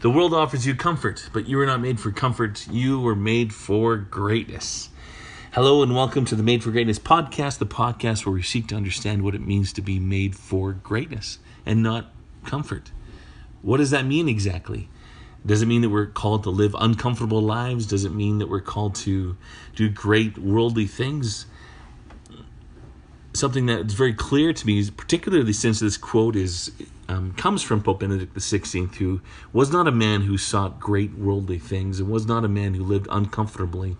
The world offers you comfort, but you are not made for comfort. You were made for greatness. Hello, and welcome to the Made for Greatness podcast, the podcast where we seek to understand what it means to be made for greatness and not comfort. What does that mean exactly? Does it mean that we're called to live uncomfortable lives? Does it mean that we're called to do great worldly things? Something that's very clear to me, particularly since this quote is um, comes from Pope Benedict XVI, who was not a man who sought great worldly things and was not a man who lived uncomfortably,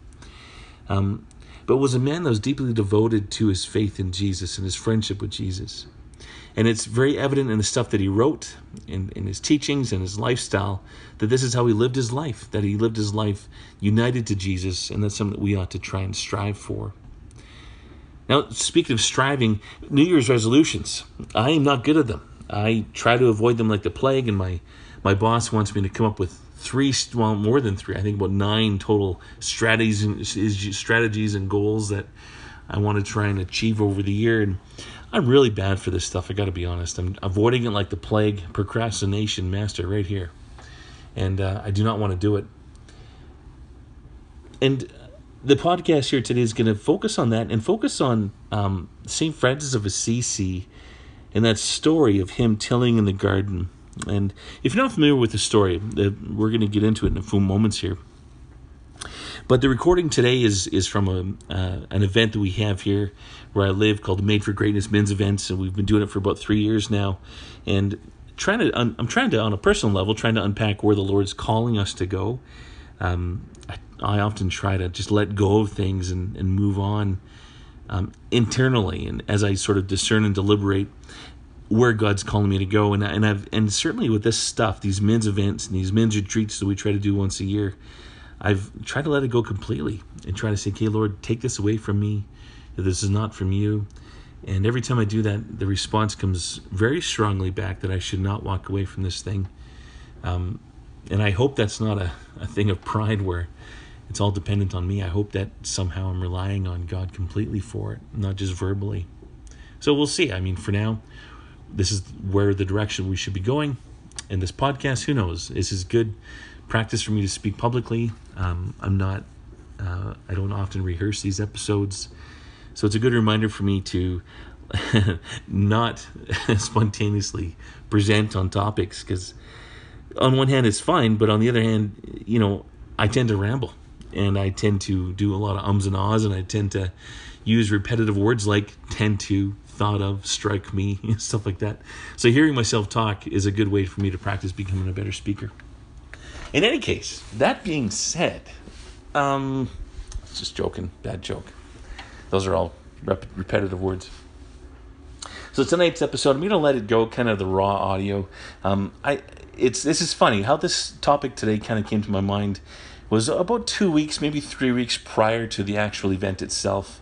um, but was a man that was deeply devoted to his faith in Jesus and his friendship with Jesus. And it's very evident in the stuff that he wrote, in, in his teachings and his lifestyle, that this is how he lived his life, that he lived his life united to Jesus, and that's something that we ought to try and strive for. Now, speaking of striving, New Year's resolutions, I am not good at them. I try to avoid them like the plague, and my, my boss wants me to come up with three, well, more than three, I think about nine total strategies and, strategies and goals that I want to try and achieve over the year. And I'm really bad for this stuff, I got to be honest. I'm avoiding it like the plague, procrastination master right here. And uh, I do not want to do it. And the podcast here today is going to focus on that and focus on um, St. Francis of Assisi and that story of him tilling in the garden. And if you're not familiar with the story, we're going to get into it in a few moments here. But the recording today is is from a uh, an event that we have here where I live called Made for Greatness Men's Events, and we've been doing it for about three years now. And trying to, I'm trying to, on a personal level, trying to unpack where the Lord's calling us to go. Um, I, I, often try to just let go of things and, and move on um, internally, and as I sort of discern and deliberate where God's calling me to go, and and I've and certainly with this stuff, these men's events and these men's retreats that we try to do once a year, I've tried to let it go completely and try to say, "Okay, Lord, take this away from me. This is not from you." And every time I do that, the response comes very strongly back that I should not walk away from this thing. Um, and I hope that's not a, a thing of pride where it's all dependent on me. I hope that somehow I'm relying on God completely for it, not just verbally. So we'll see. I mean, for now, this is where the direction we should be going. In this podcast, who knows? This is good practice for me to speak publicly. Um, I'm not, uh, I don't often rehearse these episodes. So it's a good reminder for me to not spontaneously present on topics because on one hand it's fine, but on the other hand, you know, I tend to ramble and I tend to do a lot of ums and ahs and I tend to use repetitive words like tend to, thought of, strike me, stuff like that. So hearing myself talk is a good way for me to practice becoming a better speaker. In any case, that being said, um, just joking, bad joke. Those are all rep- repetitive words. So tonight's episode, I'm gonna let it go, kind of the raw audio. Um, I it's this is funny how this topic today kind of came to my mind was about two weeks, maybe three weeks prior to the actual event itself.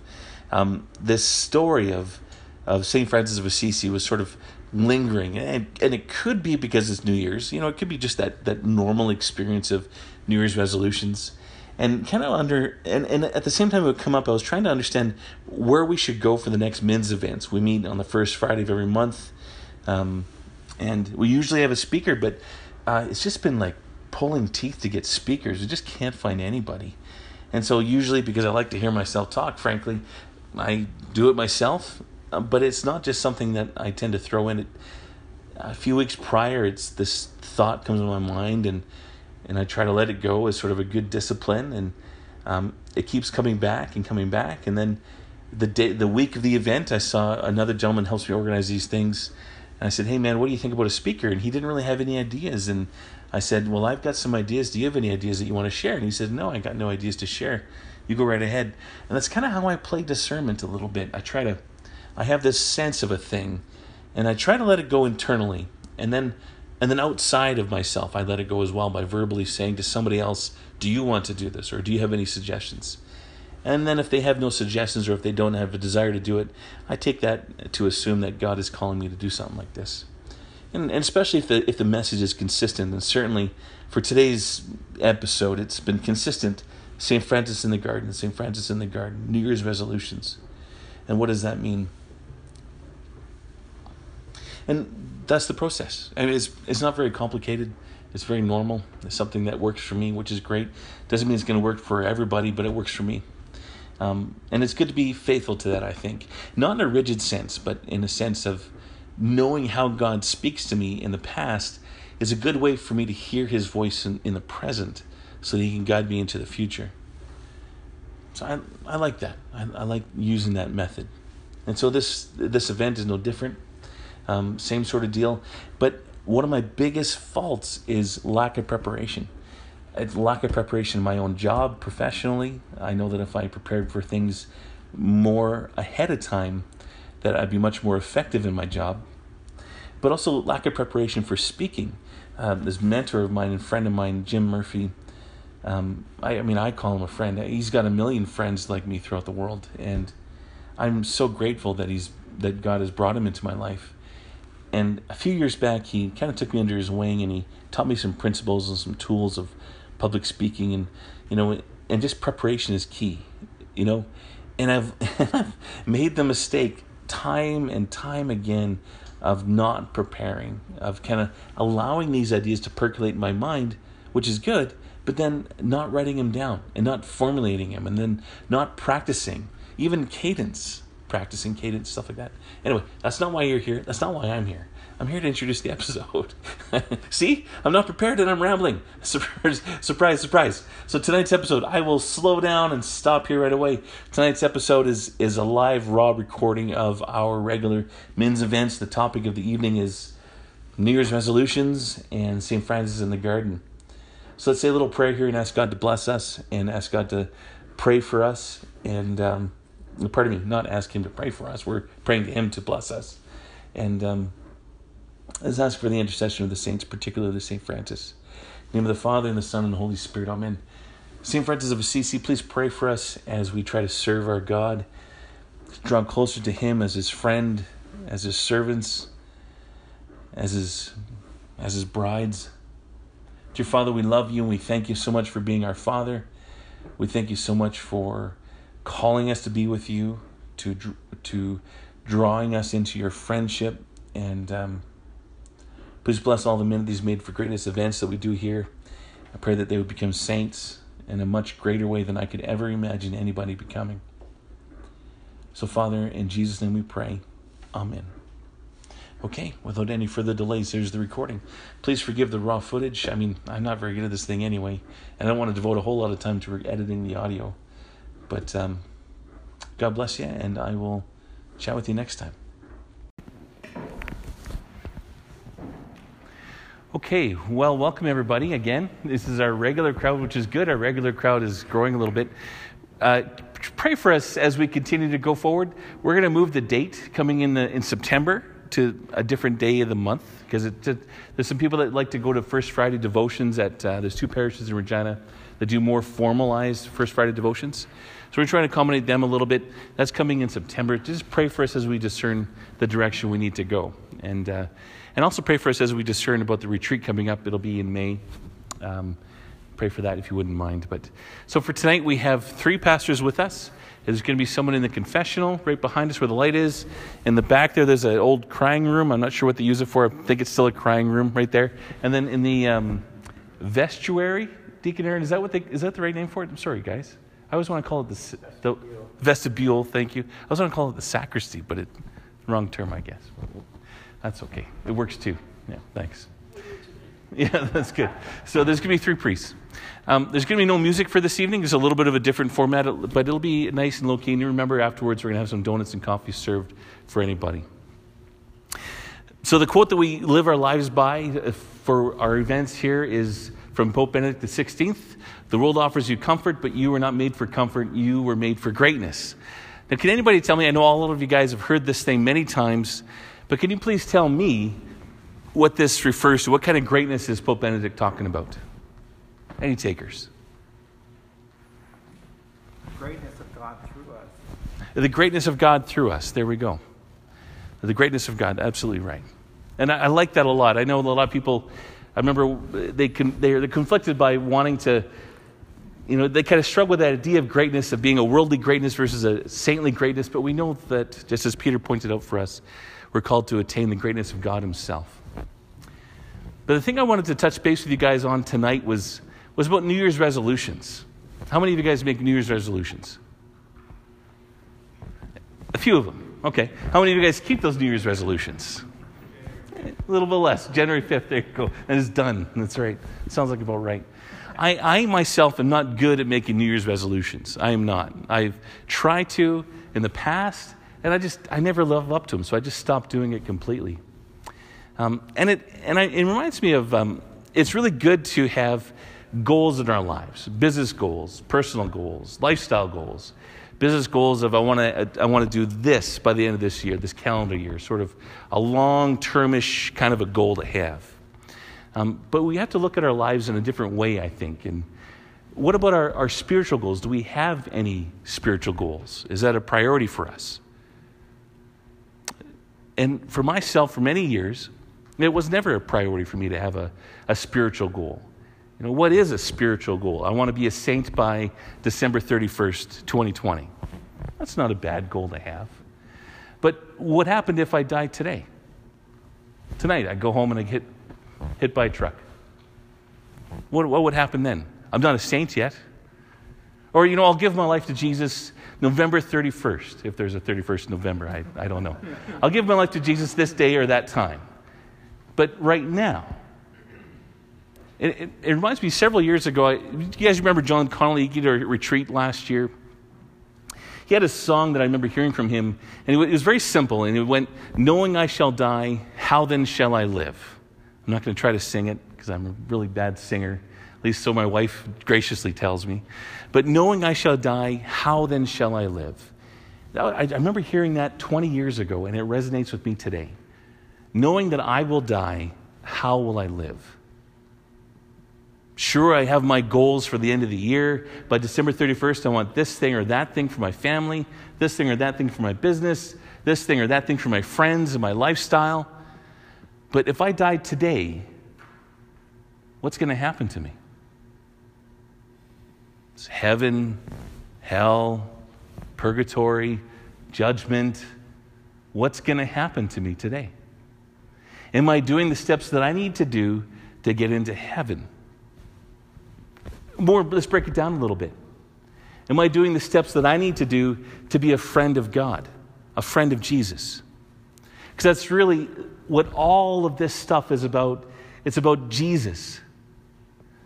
Um, this story of of St. Francis of Assisi was sort of lingering, and and it could be because it's New Year's. You know, it could be just that that normal experience of New Year's resolutions, and kind of under and and at the same time it would come up. I was trying to understand where we should go for the next men's events. We meet on the first Friday of every month, um, and we usually have a speaker, but uh, it's just been like pulling teeth to get speakers. We just can't find anybody. And so usually because I like to hear myself talk, frankly, I do it myself uh, but it's not just something that I tend to throw in. A few weeks prior, it's this thought comes in my mind, and and I try to let it go as sort of a good discipline, and um, it keeps coming back and coming back, and then the day, the week of the event, I saw another gentleman helps me organize these things, and I said, "Hey man, what do you think about a speaker?" And he didn't really have any ideas, and I said, "Well, I've got some ideas. Do you have any ideas that you want to share?" And he said, "No, I got no ideas to share. You go right ahead." And that's kind of how I play discernment a little bit. I try to I have this sense of a thing, and I try to let it go internally, and then and then outside of myself, I let it go as well by verbally saying to somebody else, "Do you want to do this, or do you have any suggestions?" And then if they have no suggestions or if they don't have a desire to do it, I take that to assume that God is calling me to do something like this. And, and especially if the if the message is consistent, and certainly for today's episode, it's been consistent. St. Francis in the Garden, St. Francis in the Garden, New Year's resolutions. And what does that mean? And that's the process. I mean, it's, it's not very complicated. It's very normal. It's something that works for me, which is great. Doesn't mean it's going to work for everybody, but it works for me. Um, and it's good to be faithful to that, I think. Not in a rigid sense, but in a sense of knowing how God speaks to me in the past is a good way for me to hear his voice in, in the present so that he can guide me into the future. So I, I like that. I, I like using that method. And so this this event is no different. Um, same sort of deal. But one of my biggest faults is lack of preparation. It's lack of preparation in my own job professionally. I know that if I prepared for things more ahead of time, that I'd be much more effective in my job. But also lack of preparation for speaking. Um, this mentor of mine and friend of mine, Jim Murphy, um, I, I mean, I call him a friend. He's got a million friends like me throughout the world, and I'm so grateful that he's that God has brought him into my life. And a few years back, he kind of took me under his wing and he taught me some principles and some tools of public speaking, and you know, and just preparation is key, you know. And I've, I've made the mistake time and time again of not preparing, of kind of allowing these ideas to percolate in my mind, which is good, but then not writing them down and not formulating them and then not practicing, even cadence, practicing cadence, stuff like that. Anyway, that's not why you're here. That's not why I'm here. I'm here to introduce the episode. See, I'm not prepared and I'm rambling. Surprise, surprise, surprise. So tonight's episode, I will slow down and stop here right away. Tonight's episode is is a live raw recording of our regular men's events. The topic of the evening is New Year's resolutions and St. Francis in the Garden. So let's say a little prayer here and ask God to bless us and ask God to pray for us. And um, pardon me, not ask Him to pray for us. We're praying to Him to bless us. And um, let's ask for the intercession of the saints, particularly St. Francis. name of the Father, and the Son, and the Holy Spirit. Amen. St. Francis of Assisi, please pray for us as we try to serve our God, draw closer to Him as His friend, as His servants, as His, as His brides. Dear Father, we love you and we thank you so much for being our Father. We thank you so much for calling us to be with you, to to drawing us into your friendship, and um, please bless all the men these made for greatness events that we do here. I pray that they would become saints in a much greater way than I could ever imagine anybody becoming. So, Father, in Jesus' name we pray. Amen. Okay, without any further delays, here's the recording. Please forgive the raw footage. I mean, I'm not very good at this thing anyway, and I don't want to devote a whole lot of time to editing the audio. But um, God bless you, and I will chat with you next time. Okay, well, welcome everybody again. This is our regular crowd, which is good. Our regular crowd is growing a little bit. Uh, pray for us as we continue to go forward. We're going to move the date coming in the, in September to a different day of the month because there's some people that like to go to First Friday devotions at uh, there's two parishes in Regina that do more formalized First Friday devotions. So we're trying to accommodate them a little bit. That's coming in September. Just pray for us as we discern the direction we need to go, and uh, and also pray for us as we discern about the retreat coming up. It'll be in May. Um, pray for that if you wouldn't mind. But so for tonight we have three pastors with us. There's going to be someone in the confessional right behind us where the light is. In the back there, there's an old crying room. I'm not sure what they use it for. I think it's still a crying room right there. And then in the um, vestuary, Deacon Aaron, is that what they, is that the right name for it? I'm sorry, guys. I always want to call it the, the vestibule. Thank you. I always want to call it the sacristy, but it wrong term, I guess. That's okay. It works too. Yeah, thanks. Yeah, that's good. So there's going to be three priests. Um, there's going to be no music for this evening. It's a little bit of a different format, but it'll be nice and low key. And you remember, afterwards, we're going to have some donuts and coffee served for anybody. So, the quote that we live our lives by uh, for our events here is from Pope Benedict XVI The world offers you comfort, but you were not made for comfort, you were made for greatness. Now, can anybody tell me? I know all of you guys have heard this thing many times, but can you please tell me what this refers to? What kind of greatness is Pope Benedict talking about? Any takers? The greatness of God through us. The greatness of God through us. There we go. The greatness of God. Absolutely right. And I, I like that a lot. I know a lot of people. I remember they con, they're conflicted by wanting to. You know, they kind of struggle with that idea of greatness, of being a worldly greatness versus a saintly greatness. But we know that, just as Peter pointed out for us, we're called to attain the greatness of God Himself. But the thing I wanted to touch base with you guys on tonight was, was about New Year's resolutions. How many of you guys make New Year's resolutions? A few of them. Okay. How many of you guys keep those New Year's resolutions? A little bit less. January 5th, there you go. And it's done. That's right. Sounds like about right. I, I myself am not good at making New Year's resolutions. I am not. I've tried to in the past, and I just, I never live up to them, so I just stopped doing it completely. Um, and it, and I, it reminds me of, um, it's really good to have goals in our lives business goals, personal goals, lifestyle goals. Business goals of I want to I want to do this by the end of this year, this calendar year, sort of a long termish kind of a goal to have. Um, but we have to look at our lives in a different way, I think. And what about our, our spiritual goals? Do we have any spiritual goals? Is that a priority for us? And for myself, for many years, it was never a priority for me to have a, a spiritual goal. You know, what is a spiritual goal? I want to be a saint by December 31st, 2020. That's not a bad goal to have. But what happened if I died today? Tonight, I go home and I get hit by a truck. What, what would happen then? I'm not a saint yet. Or, you know, I'll give my life to Jesus November 31st, if there's a 31st November, I, I don't know. I'll give my life to Jesus this day or that time. But right now, it, it, it reminds me several years ago, I, you guys remember John Connolly? He did a retreat last year. He had a song that I remember hearing from him, and it was very simple, and it went, Knowing I shall die, how then shall I live? I'm not going to try to sing it because I'm a really bad singer, at least so my wife graciously tells me. But knowing I shall die, how then shall I live? I remember hearing that 20 years ago, and it resonates with me today. Knowing that I will die, how will I live? Sure, I have my goals for the end of the year. By December 31st, I want this thing or that thing for my family, this thing or that thing for my business, this thing or that thing for my friends and my lifestyle. But if I died today, what's going to happen to me? It's heaven, hell, purgatory, judgment. What's going to happen to me today? Am I doing the steps that I need to do to get into heaven? More, let's break it down a little bit. Am I doing the steps that I need to do to be a friend of God, a friend of Jesus? Because that's really what all of this stuff is about. It's about Jesus.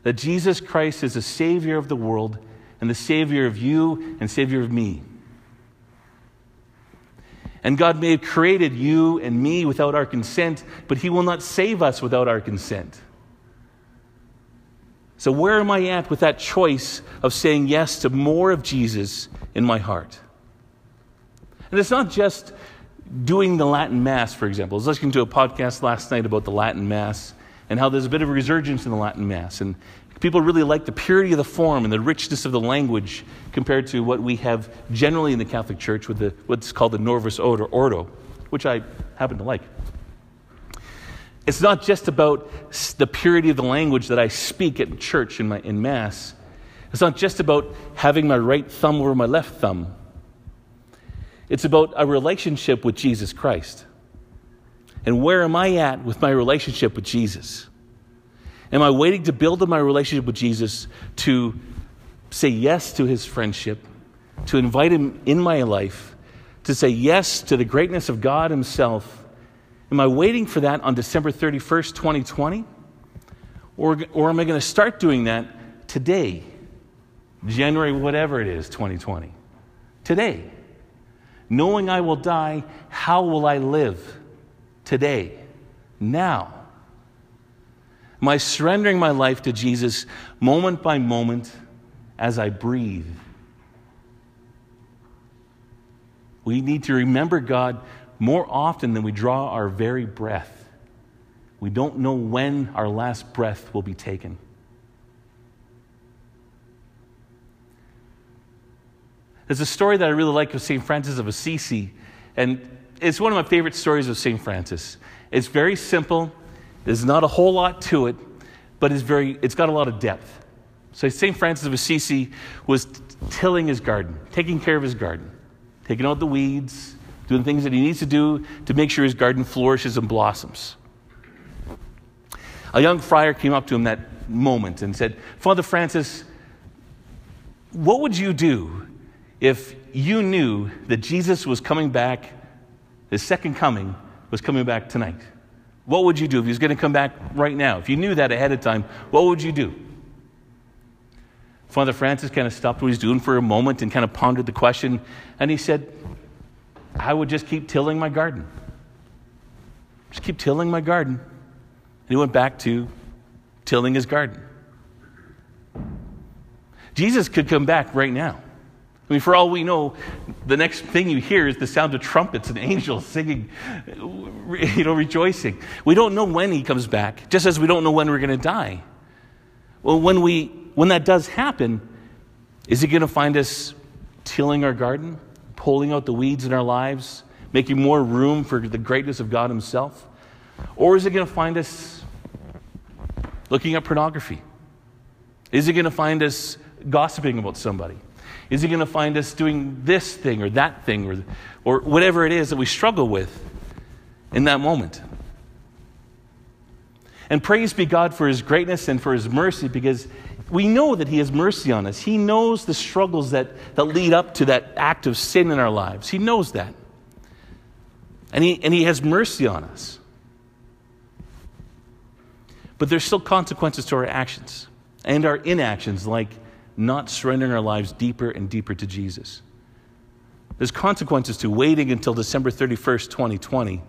That Jesus Christ is the Savior of the world and the Savior of you and Savior of me. And God may have created you and me without our consent, but He will not save us without our consent. So, where am I at with that choice of saying yes to more of Jesus in my heart? And it's not just doing the Latin Mass, for example. I was listening to a podcast last night about the Latin Mass and how there's a bit of a resurgence in the Latin Mass. And people really like the purity of the form and the richness of the language compared to what we have generally in the Catholic Church with the, what's called the Novus Ordo, which I happen to like. It's not just about the purity of the language that I speak at church in, my, in Mass. It's not just about having my right thumb over my left thumb. It's about a relationship with Jesus Christ. And where am I at with my relationship with Jesus? Am I waiting to build up my relationship with Jesus to say yes to his friendship, to invite him in my life, to say yes to the greatness of God himself? Am I waiting for that on December 31st, 2020? Or, or am I going to start doing that today, January, whatever it is, 2020? Today. Knowing I will die, how will I live? Today, now. Am I surrendering my life to Jesus moment by moment as I breathe? We need to remember God more often than we draw our very breath. We don't know when our last breath will be taken. There's a story that I really like of St. Francis of Assisi, and it's one of my favorite stories of St. Francis. It's very simple, there's not a whole lot to it, but it's, very, it's got a lot of depth. So, St. Francis of Assisi was tilling his garden, taking care of his garden, taking out the weeds, doing things that he needs to do to make sure his garden flourishes and blossoms. A young friar came up to him that moment and said, Father Francis, what would you do if you knew that Jesus was coming back, his second coming was coming back tonight? What would you do if he was going to come back right now? If you knew that ahead of time, what would you do? Father Francis kind of stopped what he's doing for a moment and kind of pondered the question, and he said, I would just keep tilling my garden. Just keep tilling my garden. And he went back to tilling his garden. Jesus could come back right now. I mean, for all we know, the next thing you hear is the sound of trumpets and angels singing, you know, rejoicing. We don't know when he comes back, just as we don't know when we're going to die. Well, when, we, when that does happen, is he going to find us tilling our garden, pulling out the weeds in our lives, making more room for the greatness of God himself? Or is it going to find us looking at pornography? Is it going to find us gossiping about somebody? Is he going to find us doing this thing or that thing or, or whatever it is that we struggle with in that moment? And praise be God for his greatness and for his mercy because we know that he has mercy on us. He knows the struggles that, that lead up to that act of sin in our lives. He knows that. And he, and he has mercy on us. But there's still consequences to our actions and our inactions, like not surrendering our lives deeper and deeper to Jesus. There's consequences to waiting until December 31st, 2020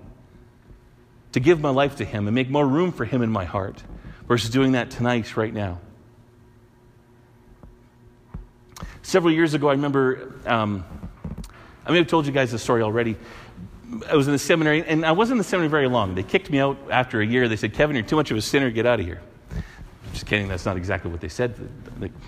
to give my life to Him and make more room for Him in my heart versus doing that tonight, right now. Several years ago, I remember, um, I may have told you guys the story already. I was in the seminary, and I wasn't in the seminary very long. They kicked me out after a year. They said, Kevin, you're too much of a sinner, get out of here. Just kidding, that's not exactly what they said.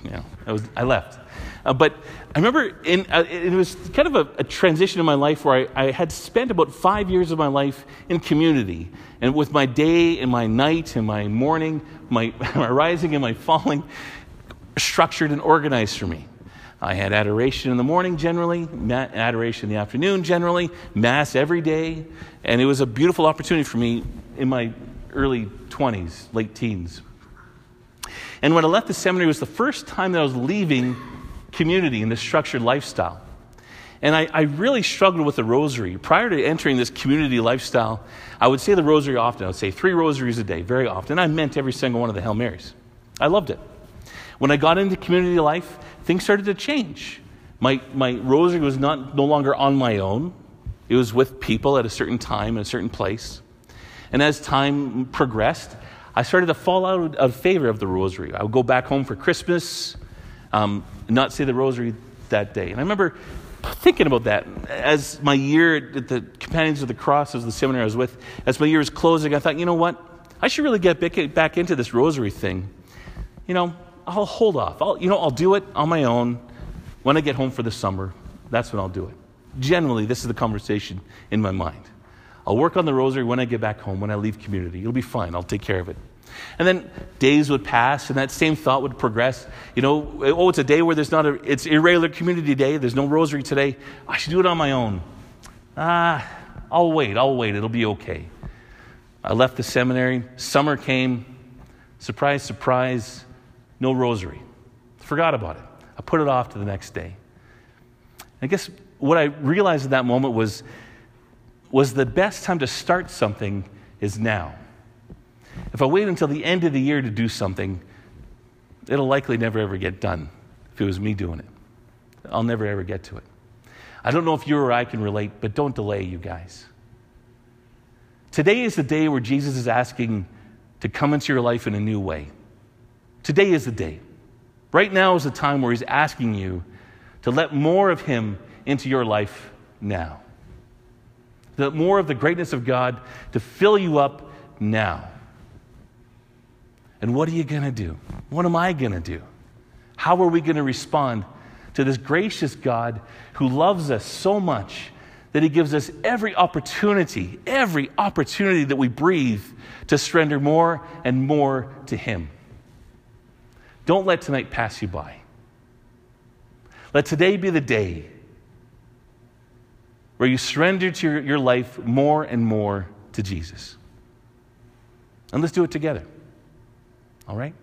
You know, I, was, I left. Uh, but I remember in, uh, it was kind of a, a, transition in my life where I, I, had spent about five years of my life in community. And with my day and my night and my morning, my, my rising and my falling, structured and organized for me. I had adoration in the morning generally, adoration in the afternoon generally, Mass every day. And it was a beautiful opportunity for me in my early 20s, late teens. And when I left the seminary, it was the first time that I was leaving community and this structured lifestyle. And I, I, really struggled with the rosary. Prior to entering this community lifestyle, I would say the rosary often. I would say three rosaries a day, very often. I meant every single one of the Hail Marys. I loved it. When I got into community life, things started to change. My, my rosary was not, no longer on my own, it was with people at a certain time, in a certain place. And as time progressed, I started to fall out of favor of the rosary. I would go back home for Christmas, um, not say the rosary that day. And I remember thinking about that as my year at the Companions of the Cross, as the seminary I was with, as my year was closing, I thought, you know what? I should really get back into this rosary thing. You know, I'll hold off. I'll, you know, I'll do it on my own when I get home for the summer. That's when I'll do it. Generally, this is the conversation in my mind. I'll work on the rosary when I get back home, when I leave community. It'll be fine. I'll take care of it. And then days would pass, and that same thought would progress. You know, oh, it's a day where there's not a, it's irregular community day. There's no rosary today. I should do it on my own. Ah, I'll wait. I'll wait. It'll be okay. I left the seminary. Summer came. Surprise, surprise. No rosary. Forgot about it. I put it off to the next day. I guess what I realized at that moment was was the best time to start something is now. If I wait until the end of the year to do something, it'll likely never ever get done if it was me doing it. I'll never ever get to it. I don't know if you or I can relate, but don't delay, you guys. Today is the day where Jesus is asking to come into your life in a new way. Today is the day. Right now is the time where He's asking you to let more of Him into your life now the more of the greatness of God to fill you up now. And what are you going to do? What am I going to do? How are we going to respond to this gracious God who loves us so much that he gives us every opportunity, every opportunity that we breathe to surrender more and more to him? Don't let tonight pass you by. Let today be the day where you surrender to your, your life more and more to Jesus. And let's do it together. All right?